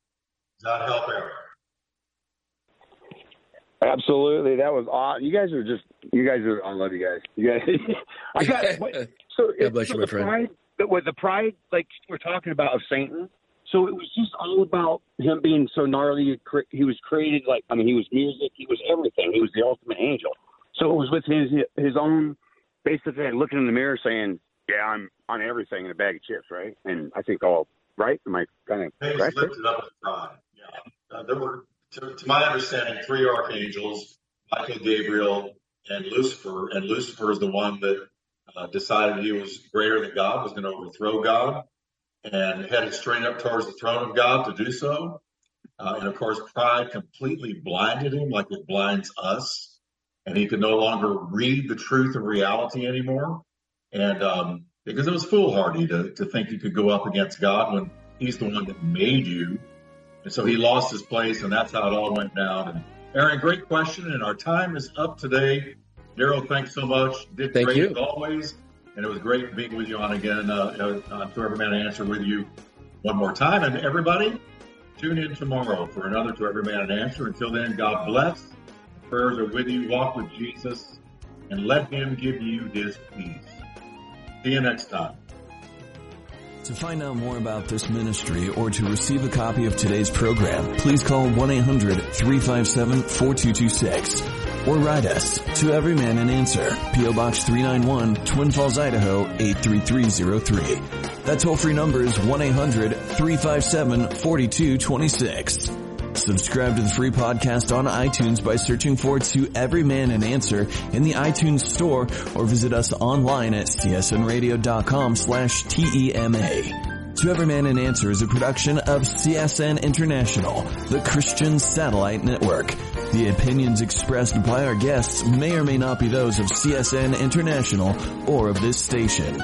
Does that help, Eric? Absolutely, that was awesome. You guys are just, you guys are. I love you guys. You guys. I got. so God bless so you, my friend. Pride, with the pride, like we're talking about of Satan. So it was just all about him being so gnarly. He was created like I mean, he was music. He was everything. He was the ultimate angel. So it was with his his own, basically looking in the mirror saying, "Yeah, I'm on everything in a bag of chips, right?" And I think all right. Am I kind of They correct? lifted up with pride. Yeah. Uh, there were, to, to my understanding, three archangels: Michael, Gabriel, and Lucifer. And Lucifer is the one that uh, decided he was greater than God, was going to overthrow God, and headed straight up towards the throne of God to do so. Uh, and of course, pride completely blinded him, like it blinds us. and he could no longer read the truth of reality anymore. And um, because it was foolhardy to, to think you could go up against God when he's the one that made you. And so he lost his place, and that's how it all went down. And Aaron, great question, and our time is up today. Daryl, thanks so much. Did Thank great you. as always, and it was great being with you on again uh, uh, to Every Man Answer with you one more time. And everybody, tune in tomorrow for another To Every Man an Answer. Until then, God bless. Prayers are with you. Walk with Jesus, and let Him give you His peace. See you next time. To find out more about this ministry or to receive a copy of today's program, please call 1-800-357-4226 or write us to Every Man an Answer, P.O. Box 391, Twin Falls, Idaho 83303. That toll-free number is 1-800-357-4226. Subscribe to the free podcast on iTunes by searching for To Every Man an Answer in the iTunes store or visit us online at csnradio.com slash TEMA. To Every Man an Answer is a production of CSN International, the Christian Satellite Network. The opinions expressed by our guests may or may not be those of CSN International or of this station.